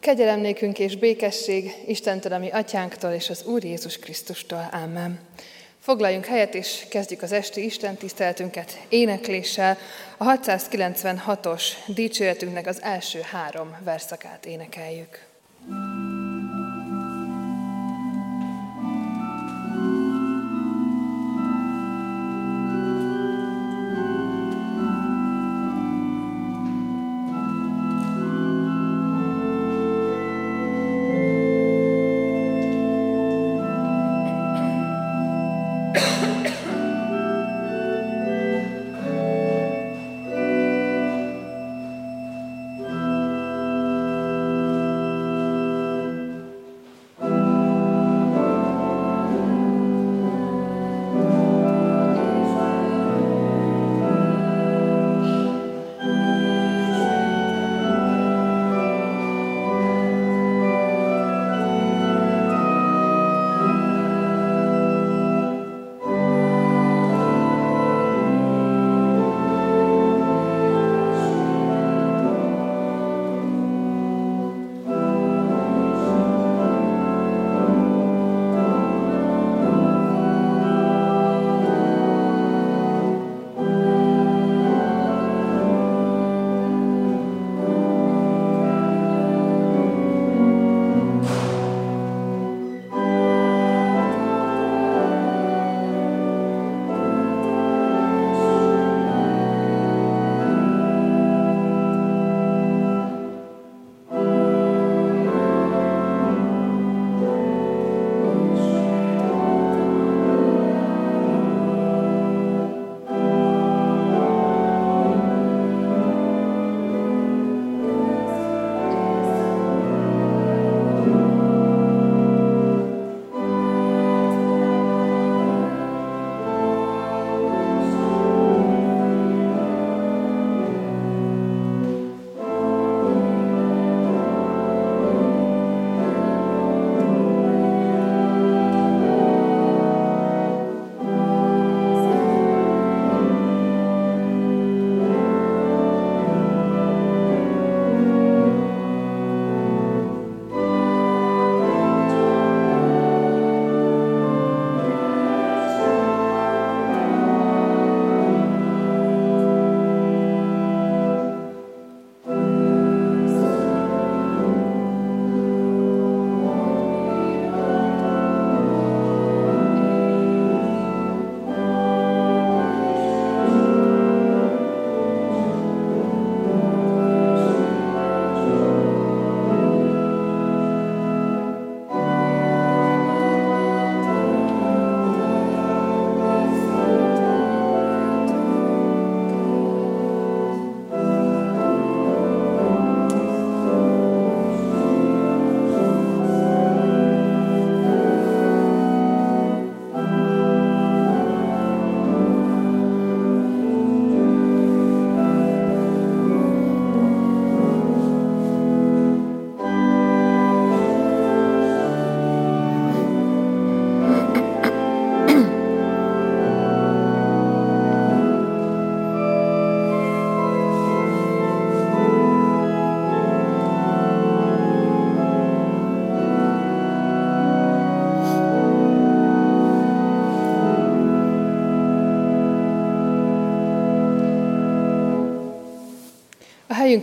Kegyelem nékünk és békesség Istentől, ami atyánktól és az Úr Jézus Krisztustól. Amen. Foglaljunk helyet, és kezdjük az esti Isten tiszteltünket énekléssel. A 696-os dicsőjetünknek az első három verszakát énekeljük.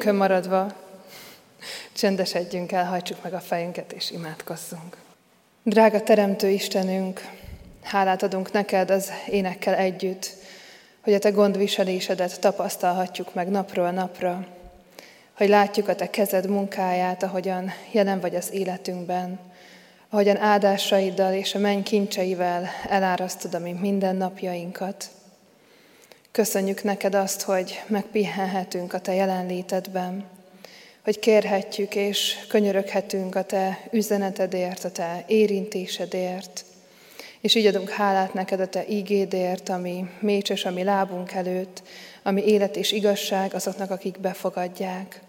Helyünkön maradva csendesedjünk el, hajtsuk meg a fejünket és imádkozzunk. Drága Teremtő Istenünk, hálát adunk neked az énekkel együtt, hogy a te gondviselésedet tapasztalhatjuk meg napról napra, hogy látjuk a te kezed munkáját, ahogyan jelen vagy az életünkben, ahogyan áldásaiddal és a menny kincseivel elárasztod a mi mindennapjainkat. Köszönjük neked azt, hogy megpihenhetünk a te jelenlétedben, hogy kérhetjük és könyöröghetünk a te üzenetedért, a te érintésedért, és így adunk hálát neked a te ígédért, ami mécses a mi lábunk előtt, ami élet és igazság azoknak, akik befogadják.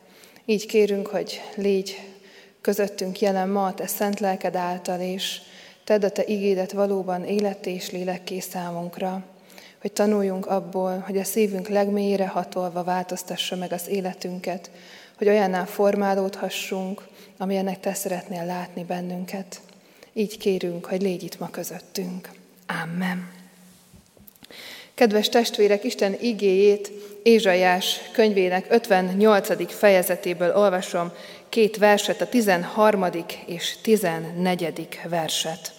Így kérünk, hogy légy közöttünk jelen ma a te szent lelked által, és tedd a te ígédet valóban életté és lélekké számunkra hogy tanuljunk abból, hogy a szívünk legmélyére hatolva változtassa meg az életünket, hogy olyanná formálódhassunk, amilyennek Te szeretnél látni bennünket. Így kérünk, hogy légy itt ma közöttünk. Amen. Kedves testvérek, Isten igéjét Ézsajás könyvének 58. fejezetéből olvasom két verset, a 13. és 14. verset.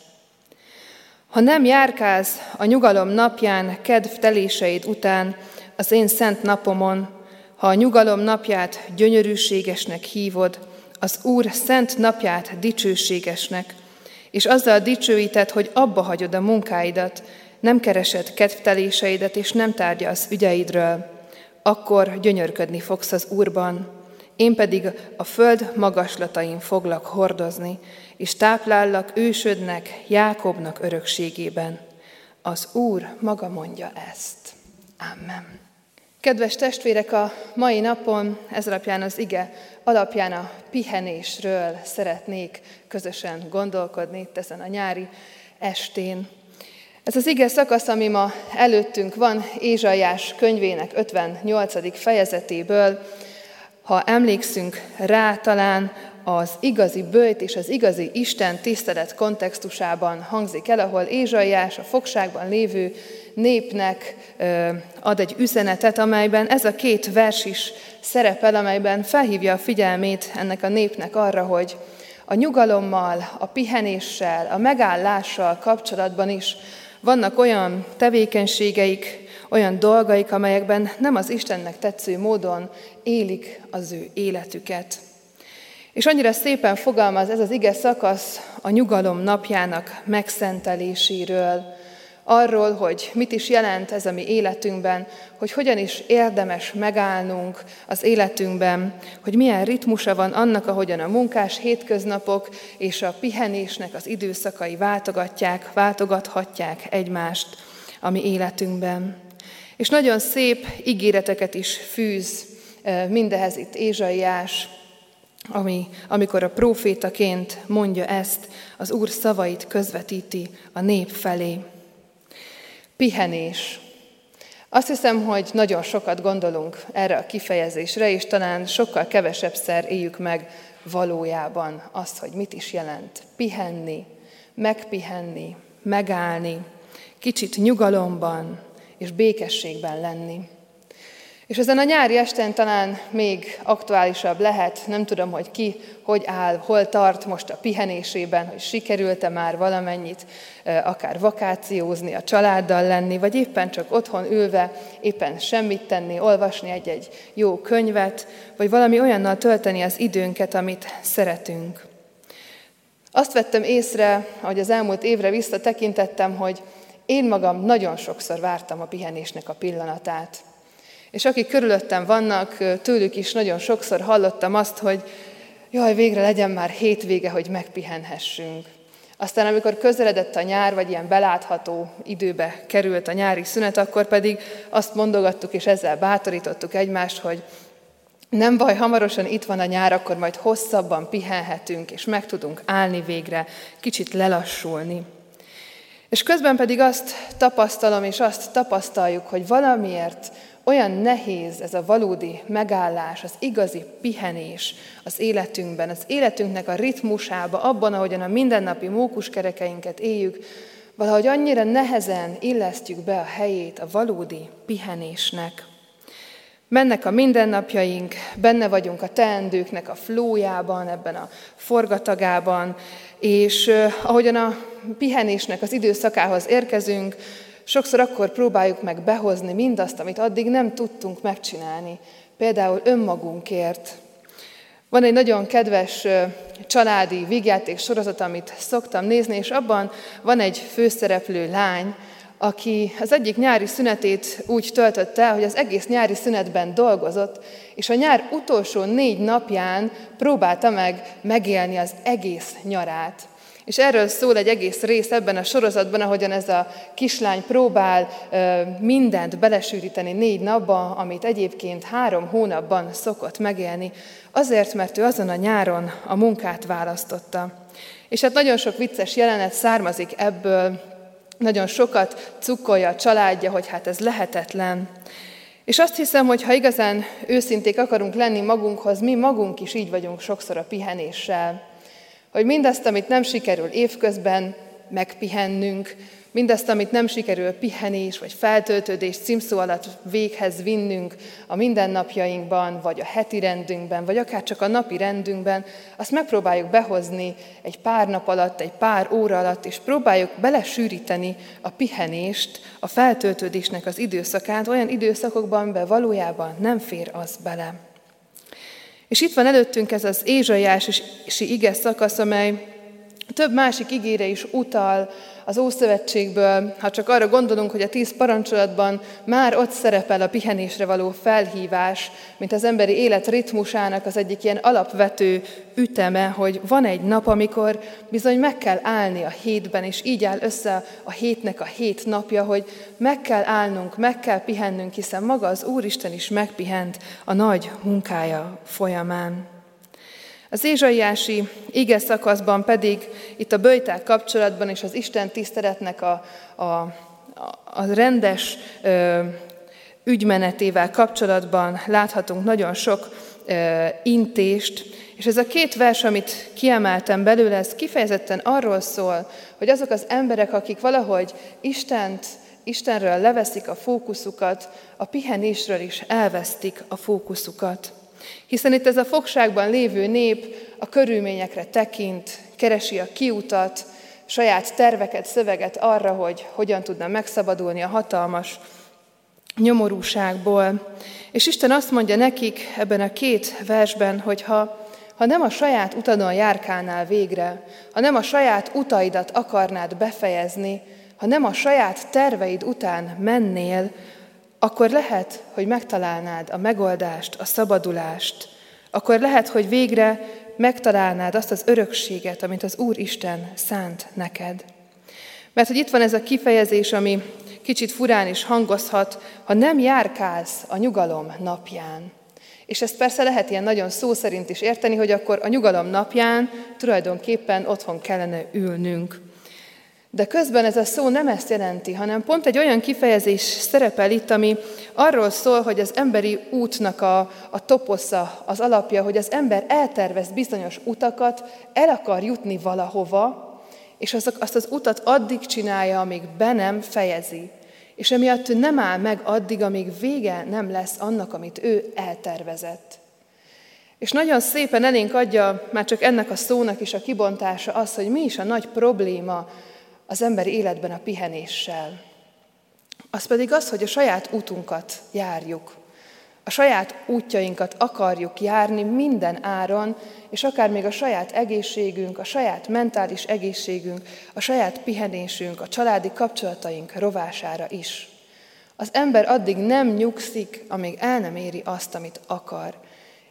Ha nem járkáz a nyugalom napján, kedv teléseid után, az én szent napomon, ha a nyugalom napját gyönyörűségesnek hívod, az Úr szent napját dicsőségesnek, és azzal dicsőíted, hogy abba hagyod a munkáidat, nem keresed kedvteléseidet, és nem tárgyalsz ügyeidről, akkor gyönyörködni fogsz az Úrban, én pedig a föld magaslatain foglak hordozni, és táplállak ősödnek, Jákobnak örökségében. Az Úr maga mondja ezt. Amen. Kedves testvérek, a mai napon ez alapján az ige alapján a pihenésről szeretnék közösen gondolkodni itt ezen a nyári estén. Ez az ige szakasz, ami ma előttünk van, Ézsajás könyvének 58. fejezetéből, ha emlékszünk rá, talán az igazi bőjt és az igazi Isten tisztelet kontextusában hangzik el, ahol Ézsaiás a fogságban lévő népnek ad egy üzenetet, amelyben ez a két vers is szerepel, amelyben felhívja a figyelmét ennek a népnek arra, hogy a nyugalommal, a pihenéssel, a megállással kapcsolatban is vannak olyan tevékenységeik, olyan dolgaik, amelyekben nem az Istennek tetsző módon élik az ő életüket. És annyira szépen fogalmaz ez az ige szakasz a nyugalom napjának megszenteléséről, arról, hogy mit is jelent ez a mi életünkben, hogy hogyan is érdemes megállnunk az életünkben, hogy milyen ritmusa van annak, ahogyan a munkás hétköznapok és a pihenésnek az időszakai váltogatják, váltogathatják egymást a mi életünkben. És nagyon szép ígéreteket is fűz mindehez itt Ézsaiás, ami, amikor a profétaként mondja ezt, az Úr szavait közvetíti a nép felé. Pihenés. Azt hiszem, hogy nagyon sokat gondolunk erre a kifejezésre, és talán sokkal kevesebb szer éljük meg valójában azt, hogy mit is jelent pihenni, megpihenni, megállni, kicsit nyugalomban és békességben lenni. És ezen a nyári esten talán még aktuálisabb lehet, nem tudom, hogy ki, hogy áll, hol tart most a pihenésében, hogy sikerült-e már valamennyit, akár vakációzni, a családdal lenni, vagy éppen csak otthon ülve, éppen semmit tenni, olvasni egy-egy jó könyvet, vagy valami olyannal tölteni az időnket, amit szeretünk. Azt vettem észre, hogy az elmúlt évre visszatekintettem, hogy én magam nagyon sokszor vártam a pihenésnek a pillanatát. És akik körülöttem vannak, tőlük is nagyon sokszor hallottam azt, hogy jaj, végre legyen már hétvége, hogy megpihenhessünk. Aztán amikor közeledett a nyár, vagy ilyen belátható időbe került a nyári szünet, akkor pedig azt mondogattuk, és ezzel bátorítottuk egymást, hogy nem baj, hamarosan itt van a nyár, akkor majd hosszabban pihenhetünk, és meg tudunk állni végre, kicsit lelassulni. És közben pedig azt tapasztalom, és azt tapasztaljuk, hogy valamiért olyan nehéz ez a valódi megállás, az igazi pihenés az életünkben, az életünknek a ritmusába, abban, ahogyan a mindennapi mókuskerekeinket éljük, valahogy annyira nehezen illesztjük be a helyét a valódi pihenésnek. Mennek a mindennapjaink, benne vagyunk a teendőknek a flójában, ebben a forgatagában, és ahogyan a pihenésnek az időszakához érkezünk, sokszor akkor próbáljuk meg behozni mindazt, amit addig nem tudtunk megcsinálni, például önmagunkért. Van egy nagyon kedves családi vígjáték sorozat, amit szoktam nézni, és abban van egy főszereplő lány, aki az egyik nyári szünetét úgy töltötte, hogy az egész nyári szünetben dolgozott, és a nyár utolsó négy napján próbálta meg megélni az egész nyarát. És erről szól egy egész rész ebben a sorozatban, ahogyan ez a kislány próbál mindent belesűríteni négy napba, amit egyébként három hónapban szokott megélni, azért, mert ő azon a nyáron a munkát választotta. És hát nagyon sok vicces jelenet származik ebből, nagyon sokat cukkolja a családja, hogy hát ez lehetetlen. És azt hiszem, hogy ha igazán őszinték akarunk lenni magunkhoz, mi magunk is így vagyunk sokszor a pihenéssel. Hogy mindazt, amit nem sikerül évközben megpihennünk, Mindazt, amit nem sikerül pihenés vagy feltöltődés címszó alatt véghez vinnünk a mindennapjainkban, vagy a heti rendünkben, vagy akár csak a napi rendünkben, azt megpróbáljuk behozni egy pár nap alatt, egy pár óra alatt, és próbáljuk belesűríteni a pihenést, a feltöltődésnek az időszakát olyan időszakokban, amiben valójában nem fér az bele. És itt van előttünk ez az Ézsaiási ige szakasz, amely több másik igére is utal az Ószövetségből, ha csak arra gondolunk, hogy a tíz parancsolatban már ott szerepel a pihenésre való felhívás, mint az emberi élet ritmusának az egyik ilyen alapvető üteme, hogy van egy nap, amikor bizony meg kell állni a hétben, és így áll össze a hétnek a hét napja, hogy meg kell állnunk, meg kell pihennünk, hiszen maga az Úristen is megpihent a nagy munkája folyamán. Az Ézsaiási ige szakaszban pedig itt a bőjták kapcsolatban és az Isten tiszteletnek a, a, a rendes ö, ügymenetével kapcsolatban láthatunk nagyon sok ö, intést, és ez a két vers, amit kiemeltem belőle, ez kifejezetten arról szól, hogy azok az emberek, akik valahogy Istent, Istenről leveszik a fókuszukat, a pihenésről is elvesztik a fókuszukat. Hiszen itt ez a fogságban lévő nép a körülményekre tekint, keresi a kiutat, saját terveket, szöveget arra, hogy hogyan tudna megszabadulni a hatalmas nyomorúságból. És Isten azt mondja nekik ebben a két versben, hogy ha, ha nem a saját utadon járkálnál végre, ha nem a saját utaidat akarnád befejezni, ha nem a saját terveid után mennél, akkor lehet, hogy megtalálnád a megoldást, a szabadulást, akkor lehet, hogy végre megtalálnád azt az örökséget, amit az Úr Isten szánt neked. Mert hogy itt van ez a kifejezés, ami kicsit furán is hangozhat, ha nem járkálsz a nyugalom napján. És ezt persze lehet ilyen nagyon szó szerint is érteni, hogy akkor a nyugalom napján tulajdonképpen otthon kellene ülnünk. De közben ez a szó nem ezt jelenti, hanem pont egy olyan kifejezés szerepel itt, ami arról szól, hogy az emberi útnak a, a toposza, az alapja, hogy az ember eltervez bizonyos utakat, el akar jutni valahova, és azok, azt az utat addig csinálja, amíg be nem fejezi. És emiatt nem áll meg addig, amíg vége nem lesz annak, amit ő eltervezett. És nagyon szépen elénk adja már csak ennek a szónak is a kibontása az, hogy mi is a nagy probléma az emberi életben a pihenéssel. Az pedig az, hogy a saját útunkat járjuk. A saját útjainkat akarjuk járni minden áron, és akár még a saját egészségünk, a saját mentális egészségünk, a saját pihenésünk, a családi kapcsolataink rovására is. Az ember addig nem nyugszik, amíg el nem éri azt, amit akar.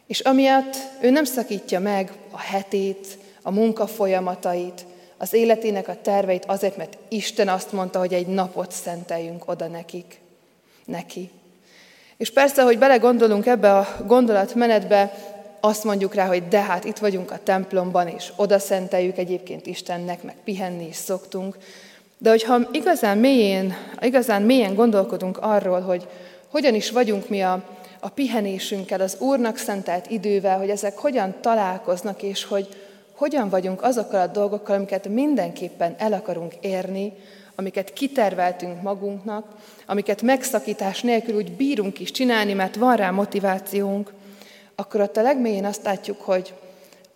És amiatt ő nem szakítja meg a hetét, a munka folyamatait, az életének a terveit azért, mert Isten azt mondta, hogy egy napot szenteljünk oda nekik, neki. És persze, hogy belegondolunk ebbe a gondolatmenetbe, azt mondjuk rá, hogy de hát itt vagyunk a templomban, és oda szenteljük egyébként Istennek, meg pihenni is szoktunk. De hogyha igazán mélyen, igazán mélyen gondolkodunk arról, hogy hogyan is vagyunk mi a, a pihenésünkkel, az Úrnak szentelt idővel, hogy ezek hogyan találkoznak, és hogy hogyan vagyunk azokkal a dolgokkal, amiket mindenképpen el akarunk érni, amiket kiterveltünk magunknak, amiket megszakítás nélkül úgy bírunk is csinálni, mert van rá motivációnk, akkor ott a legmélyén azt látjuk, hogy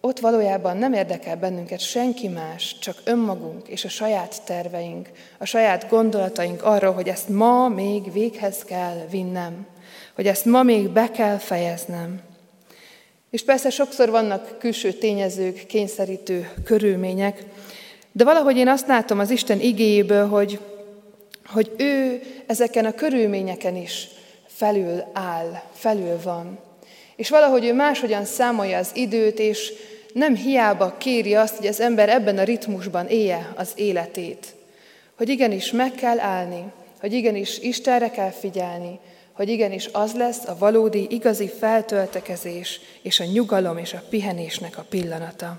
ott valójában nem érdekel bennünket senki más, csak önmagunk és a saját terveink, a saját gondolataink arról, hogy ezt ma még véghez kell vinnem, hogy ezt ma még be kell fejeznem. És persze sokszor vannak külső tényezők, kényszerítő körülmények, de valahogy én azt látom az Isten igéjéből, hogy, hogy ő ezeken a körülményeken is felül áll, felül van. És valahogy ő máshogyan számolja az időt, és nem hiába kéri azt, hogy az ember ebben a ritmusban élje az életét. Hogy igenis meg kell állni, hogy igenis Istenre kell figyelni, hogy igenis az lesz a valódi, igazi feltöltekezés és a nyugalom és a pihenésnek a pillanata.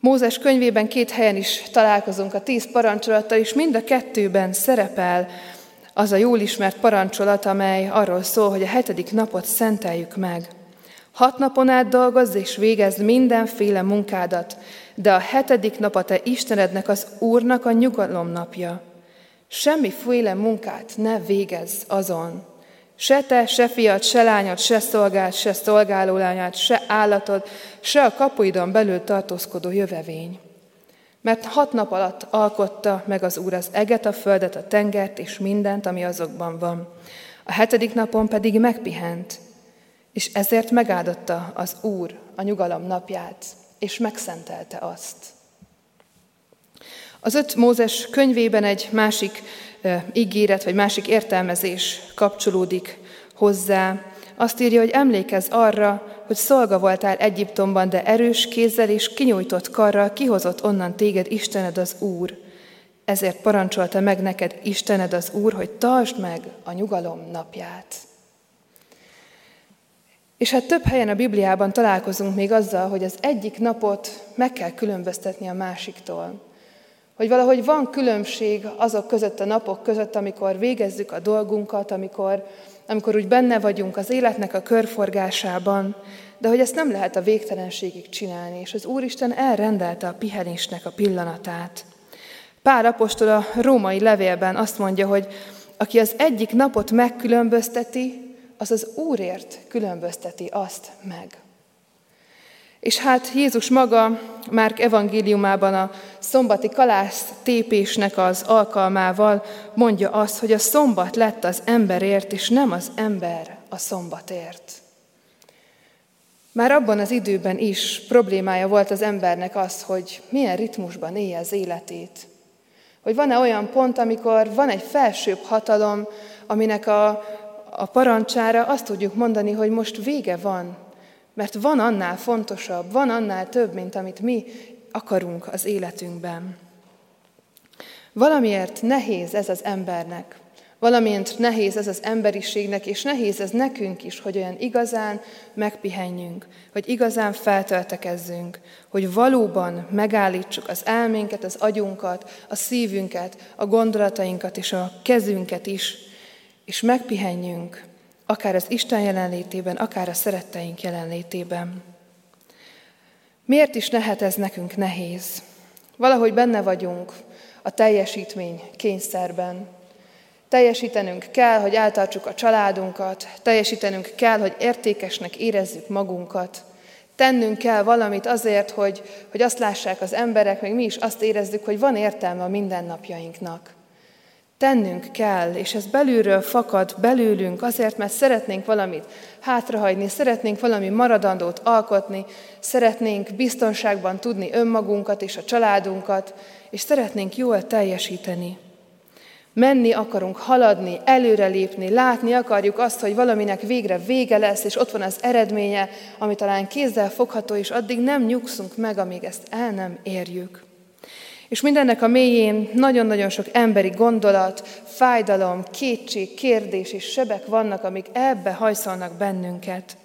Mózes könyvében két helyen is találkozunk a tíz parancsolattal, és mind a kettőben szerepel az a jól ismert parancsolat, amely arról szól, hogy a hetedik napot szenteljük meg. Hat napon át dolgozz és végezd mindenféle munkádat, de a hetedik nap a te Istenednek, az Úrnak a nyugalom napja. Semmiféle munkát ne végezz azon. Se te, se fiat, se lányod, se szolgált, se szolgáló lányát, se állatod, se a kapuidon belül tartózkodó jövevény. Mert hat nap alatt alkotta meg az Úr az eget, a földet, a tengert és mindent, ami azokban van. A hetedik napon pedig megpihent, és ezért megáldotta az Úr a nyugalom napját, és megszentelte azt. Az öt Mózes könyvében egy másik ígéret, vagy másik értelmezés kapcsolódik hozzá. Azt írja, hogy emlékezz arra, hogy szolga voltál Egyiptomban, de erős kézzel és kinyújtott karral kihozott onnan téged Istened az Úr. Ezért parancsolta meg neked Istened az Úr, hogy tartsd meg a nyugalom napját. És hát több helyen a Bibliában találkozunk még azzal, hogy az egyik napot meg kell különböztetni a másiktól. Hogy valahogy van különbség azok között a napok között, amikor végezzük a dolgunkat, amikor, amikor úgy benne vagyunk az életnek a körforgásában, de hogy ezt nem lehet a végtelenségig csinálni, és az Úristen elrendelte a pihenésnek a pillanatát. Pál apostol a római levélben azt mondja, hogy aki az egyik napot megkülönbözteti, az az Úrért különbözteti azt meg. És hát Jézus maga Márk evangéliumában a szombati kalász tépésnek az alkalmával mondja azt, hogy a szombat lett az emberért, és nem az ember a szombatért. Már abban az időben is problémája volt az embernek az, hogy milyen ritmusban élje az életét. Hogy van-e olyan pont, amikor van egy felsőbb hatalom, aminek a, a parancsára azt tudjuk mondani, hogy most vége van, mert van annál fontosabb, van annál több, mint amit mi akarunk az életünkben. Valamiért nehéz ez az embernek, valamiért nehéz ez az emberiségnek, és nehéz ez nekünk is, hogy olyan igazán megpihenjünk, hogy igazán feltöltekezzünk, hogy valóban megállítsuk az elménket, az agyunkat, a szívünket, a gondolatainkat és a kezünket is, és megpihenjünk, akár az Isten jelenlétében, akár a szeretteink jelenlétében. Miért is lehet ez nekünk nehéz? Valahogy benne vagyunk a teljesítmény kényszerben. Teljesítenünk kell, hogy eltartsuk a családunkat, teljesítenünk kell, hogy értékesnek érezzük magunkat. Tennünk kell valamit azért, hogy, hogy azt lássák az emberek, meg mi is azt érezzük, hogy van értelme a mindennapjainknak. Tennünk kell, és ez belülről fakad belőlünk azért, mert szeretnénk valamit hátrahagyni, szeretnénk valami maradandót alkotni, szeretnénk biztonságban tudni önmagunkat és a családunkat, és szeretnénk jól teljesíteni. Menni akarunk, haladni, előrelépni, látni akarjuk azt, hogy valaminek végre vége lesz, és ott van az eredménye, ami talán kézzel fogható, és addig nem nyugszunk meg, amíg ezt el nem érjük. És mindennek a mélyén nagyon-nagyon sok emberi gondolat, fájdalom, kétség, kérdés és sebek vannak, amik ebbe hajszolnak bennünket.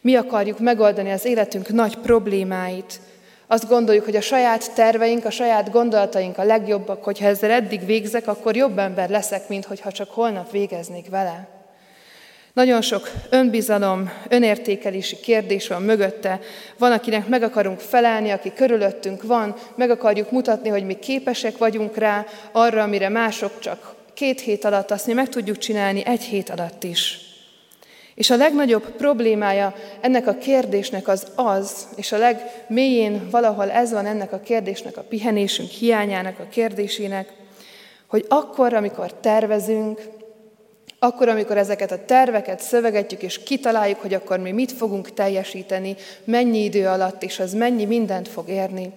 Mi akarjuk megoldani az életünk nagy problémáit. Azt gondoljuk, hogy a saját terveink, a saját gondolataink a legjobbak, hogyha ezzel eddig végzek, akkor jobb ember leszek, mint hogyha csak holnap végeznék vele. Nagyon sok önbizalom, önértékelési kérdés van mögötte. Van, akinek meg akarunk felelni, aki körülöttünk van, meg akarjuk mutatni, hogy mi képesek vagyunk rá arra, amire mások csak két hét alatt, azt mi meg tudjuk csinálni egy hét alatt is. És a legnagyobb problémája ennek a kérdésnek az az, és a legmélyén valahol ez van ennek a kérdésnek, a pihenésünk hiányának a kérdésének, hogy akkor, amikor tervezünk, akkor, amikor ezeket a terveket szövegetjük, és kitaláljuk, hogy akkor mi mit fogunk teljesíteni, mennyi idő alatt, és az mennyi mindent fog érni,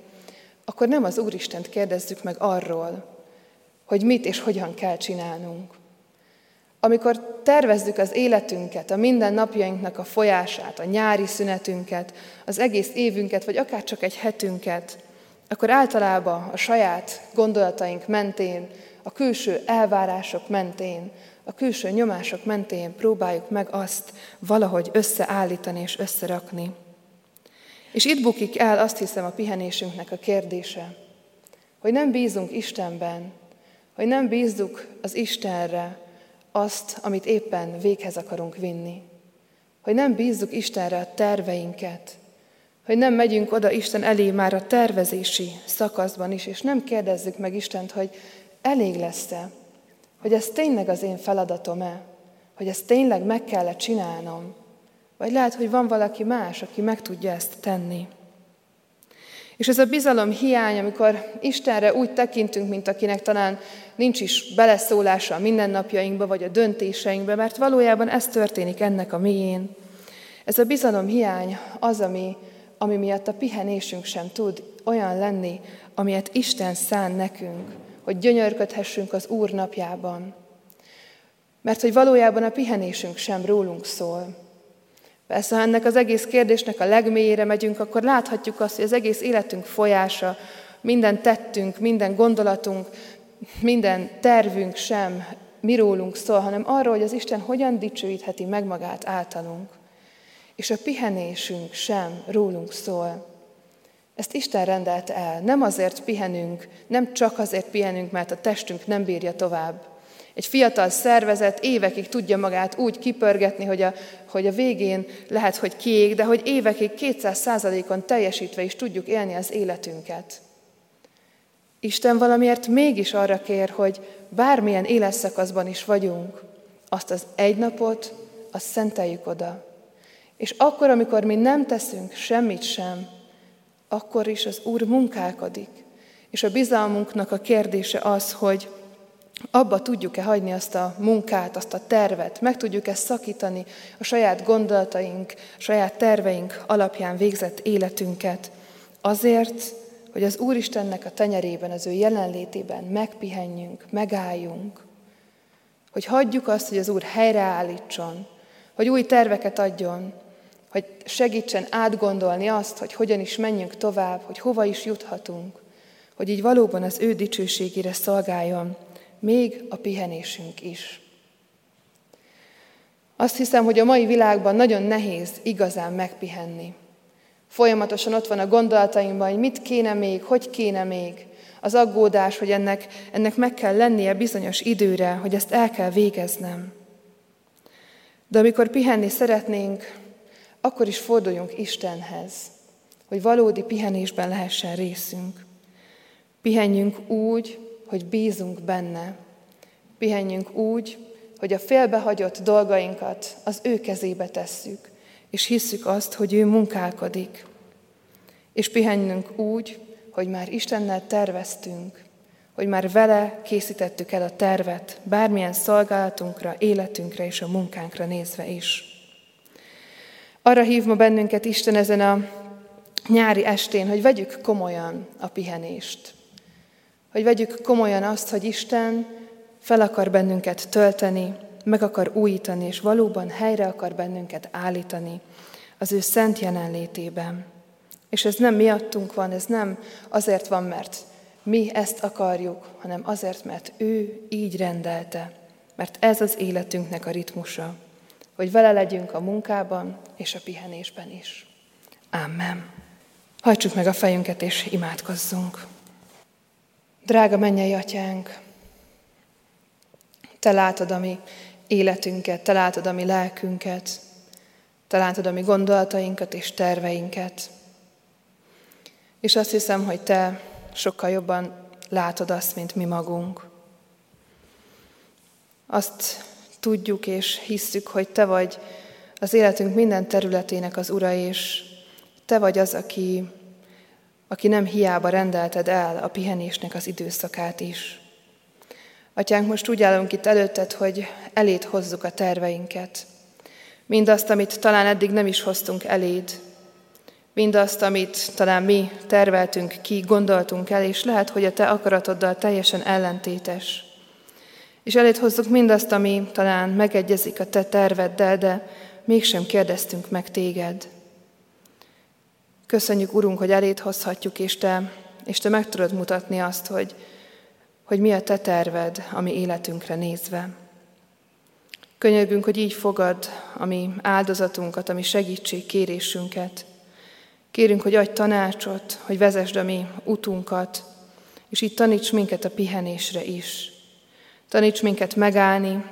akkor nem az Úristent kérdezzük meg arról, hogy mit és hogyan kell csinálnunk. Amikor tervezzük az életünket, a mindennapjainknak a folyását, a nyári szünetünket, az egész évünket, vagy akár csak egy hetünket, akkor általában a saját gondolataink mentén, a külső elvárások mentén, a külső nyomások mentén próbáljuk meg azt valahogy összeállítani és összerakni. És itt bukik el azt hiszem a pihenésünknek a kérdése, hogy nem bízunk Istenben, hogy nem bízzuk az Istenre, azt, amit éppen véghez akarunk vinni. Hogy nem bízzuk Istenre a terveinket, hogy nem megyünk oda Isten elé már a tervezési szakaszban is, és nem kérdezzük meg Istent, hogy elég lesz-e, hogy ez tényleg az én feladatom-e, hogy ezt tényleg meg kell csinálnom, vagy lehet, hogy van valaki más, aki meg tudja ezt tenni. És ez a bizalom hiány, amikor Istenre úgy tekintünk, mint akinek talán nincs is beleszólása a mindennapjainkba, vagy a döntéseinkbe, mert valójában ez történik ennek a mélyén. Ez a bizalom hiány az, ami, ami miatt a pihenésünk sem tud olyan lenni, amilyet Isten szán nekünk, hogy gyönyörködhessünk az Úr napjában. Mert hogy valójában a pihenésünk sem rólunk szól, Persze, ha ennek az egész kérdésnek a legmélyére megyünk, akkor láthatjuk azt, hogy az egész életünk folyása, minden tettünk, minden gondolatunk, minden tervünk sem mi rólunk szól, hanem arról, hogy az Isten hogyan dicsőítheti meg magát általunk. És a pihenésünk sem rólunk szól. Ezt Isten rendelte el. Nem azért pihenünk, nem csak azért pihenünk, mert a testünk nem bírja tovább, egy fiatal szervezet évekig tudja magát úgy kipörgetni, hogy a, hogy a végén lehet, hogy kiég, de hogy évekig 200%-on teljesítve is tudjuk élni az életünket. Isten valamiért mégis arra kér, hogy bármilyen életszakaszban is vagyunk, azt az egy napot, azt szenteljük oda. És akkor, amikor mi nem teszünk semmit sem, akkor is az Úr munkálkodik. És a bizalmunknak a kérdése az, hogy abba tudjuk-e hagyni azt a munkát, azt a tervet, meg tudjuk-e szakítani a saját gondolataink, saját terveink alapján végzett életünket, azért, hogy az Úristennek a tenyerében, az ő jelenlétében megpihenjünk, megálljunk, hogy hagyjuk azt, hogy az Úr helyreállítson, hogy új terveket adjon, hogy segítsen átgondolni azt, hogy hogyan is menjünk tovább, hogy hova is juthatunk, hogy így valóban az ő dicsőségére szolgáljon még a pihenésünk is. Azt hiszem, hogy a mai világban nagyon nehéz igazán megpihenni. Folyamatosan ott van a gondolataimban, hogy mit kéne még, hogy kéne még. Az aggódás, hogy ennek, ennek meg kell lennie bizonyos időre, hogy ezt el kell végeznem. De amikor pihenni szeretnénk, akkor is forduljunk Istenhez, hogy valódi pihenésben lehessen részünk. Pihenjünk úgy, hogy bízunk benne. Pihenjünk úgy, hogy a félbehagyott dolgainkat az ő kezébe tesszük, és hisszük azt, hogy ő munkálkodik. És pihenjünk úgy, hogy már Istennel terveztünk, hogy már vele készítettük el a tervet, bármilyen szolgálatunkra, életünkre és a munkánkra nézve is. Arra hív ma bennünket Isten ezen a nyári estén, hogy vegyük komolyan a pihenést. Hogy vegyük komolyan azt, hogy Isten fel akar bennünket tölteni, meg akar újítani, és valóban helyre akar bennünket állítani az ő szent jelenlétében. És ez nem miattunk van, ez nem azért van, mert mi ezt akarjuk, hanem azért, mert ő így rendelte. Mert ez az életünknek a ritmusa, hogy vele legyünk a munkában és a pihenésben is. Amen. Hajtsuk meg a fejünket és imádkozzunk. Drága mennyei atyánk, te látod a mi életünket, te látod a mi lelkünket, te látod a mi gondolatainkat és terveinket. És azt hiszem, hogy te sokkal jobban látod azt, mint mi magunk. Azt tudjuk és hisszük, hogy te vagy az életünk minden területének az Ura, és te vagy az, aki aki nem hiába rendelted el a pihenésnek az időszakát is. Atyánk, most úgy állunk itt előtted, hogy eléd hozzuk a terveinket. Mindazt, amit talán eddig nem is hoztunk eléd, mindazt, amit talán mi terveltünk ki, gondoltunk el, és lehet, hogy a te akaratoddal teljesen ellentétes. És eléd hozzuk mindazt, ami talán megegyezik a te terveddel, de mégsem kérdeztünk meg téged. Köszönjük, Urunk, hogy elét hozhatjuk, és Te, és te meg tudod mutatni azt, hogy, hogy mi a Te terved a mi életünkre nézve. Könyörgünk, hogy így fogad a mi áldozatunkat, a mi segítségkérésünket. Kérünk, hogy adj tanácsot, hogy vezesd a mi utunkat, és így taníts minket a pihenésre is. Taníts minket megállni,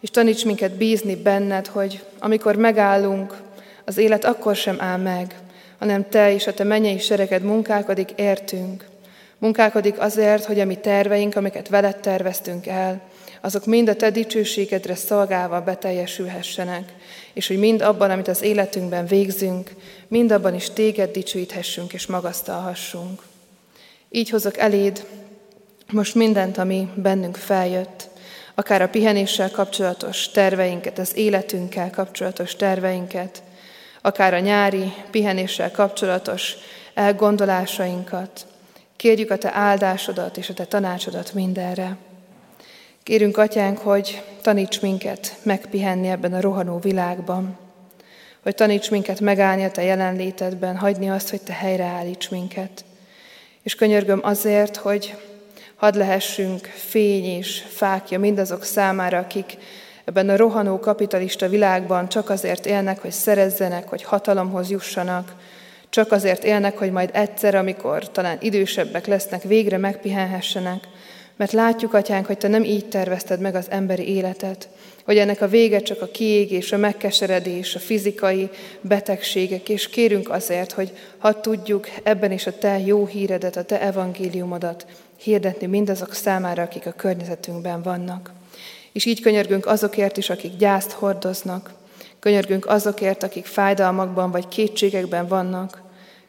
és taníts minket bízni benned, hogy amikor megállunk, az élet akkor sem áll meg, hanem Te és a Te mennyei sereged munkálkodik értünk. Munkálkodik azért, hogy a mi terveink, amiket veled terveztünk el, azok mind a Te dicsőségedre szolgálva beteljesülhessenek, és hogy mind abban, amit az életünkben végzünk, mind abban is Téged dicsőíthessünk és magasztalhassunk. Így hozok eléd most mindent, ami bennünk feljött, akár a pihenéssel kapcsolatos terveinket, az életünkkel kapcsolatos terveinket, akár a nyári pihenéssel kapcsolatos elgondolásainkat. Kérjük a Te áldásodat és a Te tanácsodat mindenre. Kérünk, Atyánk, hogy taníts minket megpihenni ebben a rohanó világban, hogy taníts minket megállni a Te jelenlétedben, hagyni azt, hogy Te helyreállíts minket. És könyörgöm azért, hogy hadd lehessünk fény és fákja mindazok számára, akik ebben a rohanó kapitalista világban csak azért élnek, hogy szerezzenek, hogy hatalomhoz jussanak, csak azért élnek, hogy majd egyszer, amikor talán idősebbek lesznek, végre megpihenhessenek, mert látjuk, Atyánk, hogy Te nem így tervezted meg az emberi életet, hogy ennek a vége csak a kiégés, a megkeseredés, a fizikai betegségek, és kérünk azért, hogy ha tudjuk ebben is a Te jó híredet, a Te evangéliumodat hirdetni mindazok számára, akik a környezetünkben vannak. És így könyörgünk azokért is, akik gyászt hordoznak, könyörgünk azokért, akik fájdalmakban vagy kétségekben vannak,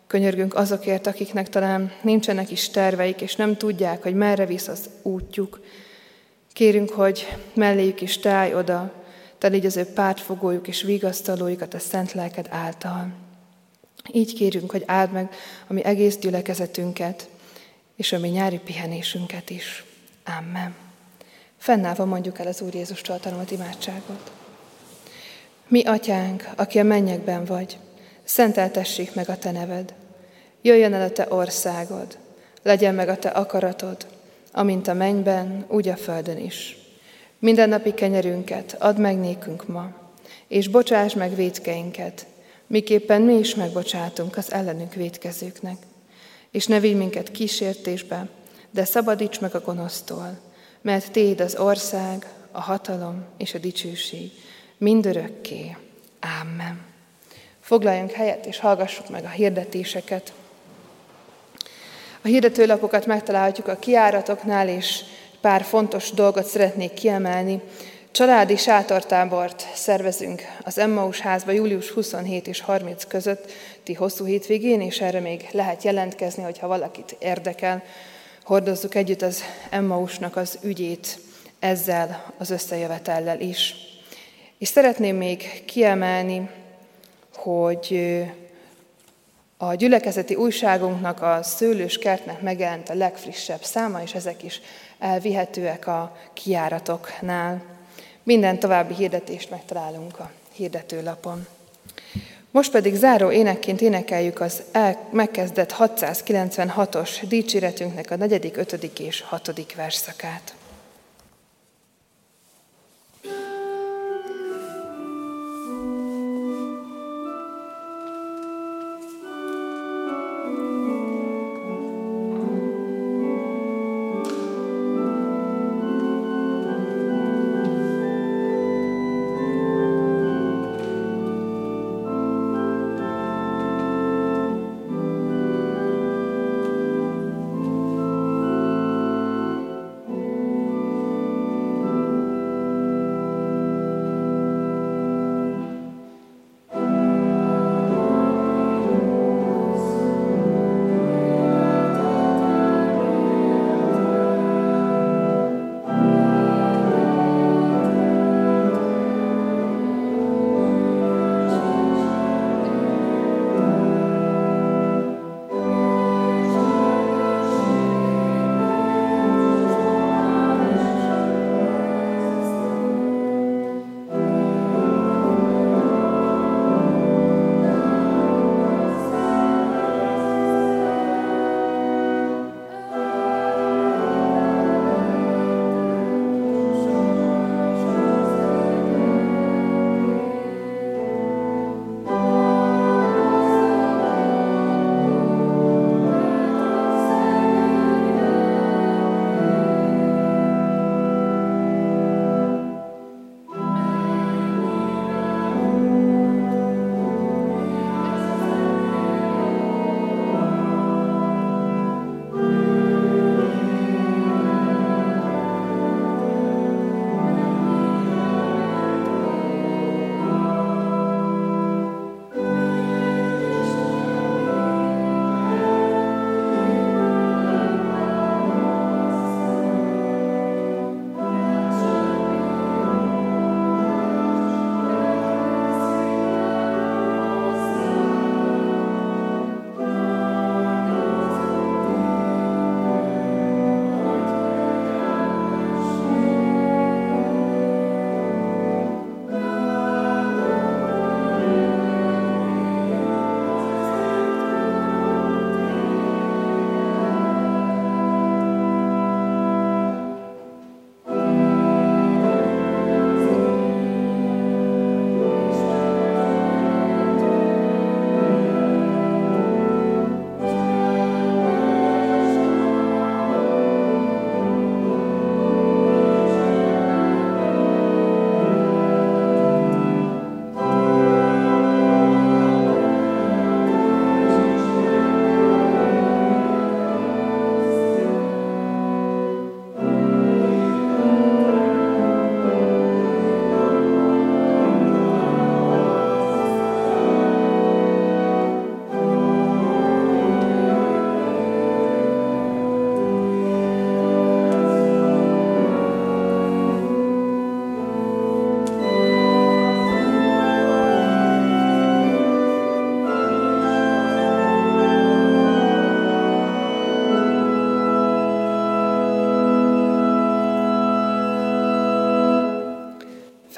könyörgünk azokért, akiknek talán nincsenek is terveik, és nem tudják, hogy merre visz az útjuk. Kérünk, hogy melléjük is táj oda, te légy az ő pártfogójuk és vigasztalójukat a szent lelked által. Így kérünk, hogy áld meg a mi egész gyülekezetünket, és a mi nyári pihenésünket is. Amen. Fennállva mondjuk el az Úr Jézus tanult imádságot. Mi, Atyánk, aki a mennyekben vagy, szenteltessék meg a Te neved. Jöjjön el a Te országod, legyen meg a Te akaratod, amint a mennyben, úgy a földön is. Minden napi kenyerünket add meg nékünk ma, és bocsáss meg védkeinket, miképpen mi is megbocsátunk az ellenünk védkezőknek. És ne vigy minket kísértésbe, de szabadíts meg a gonosztól, mert Téd az ország, a hatalom és a dicsőség mindörökké. Amen. Foglaljunk helyet, és hallgassuk meg a hirdetéseket. A hirdetőlapokat megtalálhatjuk a kiáratoknál, és pár fontos dolgot szeretnék kiemelni. Családi sátortábort szervezünk az Emmaus házba július 27 és 30 közötti hosszú hétvégén, és erre még lehet jelentkezni, hogyha valakit érdekel hordozzuk együtt az Emmausnak az ügyét ezzel az összejövetellel is. És szeretném még kiemelni, hogy a gyülekezeti újságunknak, a Szőlős kertnek megjelent a legfrissebb száma, és ezek is elvihetőek a kiáratoknál. Minden további hirdetést megtalálunk a hirdetőlapon. Most pedig záró énekként énekeljük az el, megkezdett 696-os dicséretünknek a negyedik, ötödik és hatodik verszakát.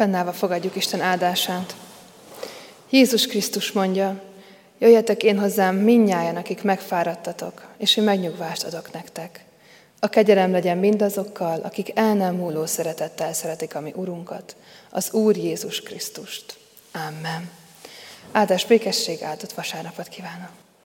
Fennállva fogadjuk Isten áldását. Jézus Krisztus mondja, jöjjetek én hozzám minnyájan, akik megfáradtatok, és én megnyugvást adok nektek. A kegyelem legyen mindazokkal, akik el nem múló szeretettel szeretik a mi Urunkat, az Úr Jézus Krisztust. Amen. Áldás békesség, áldott vasárnapot kívánok!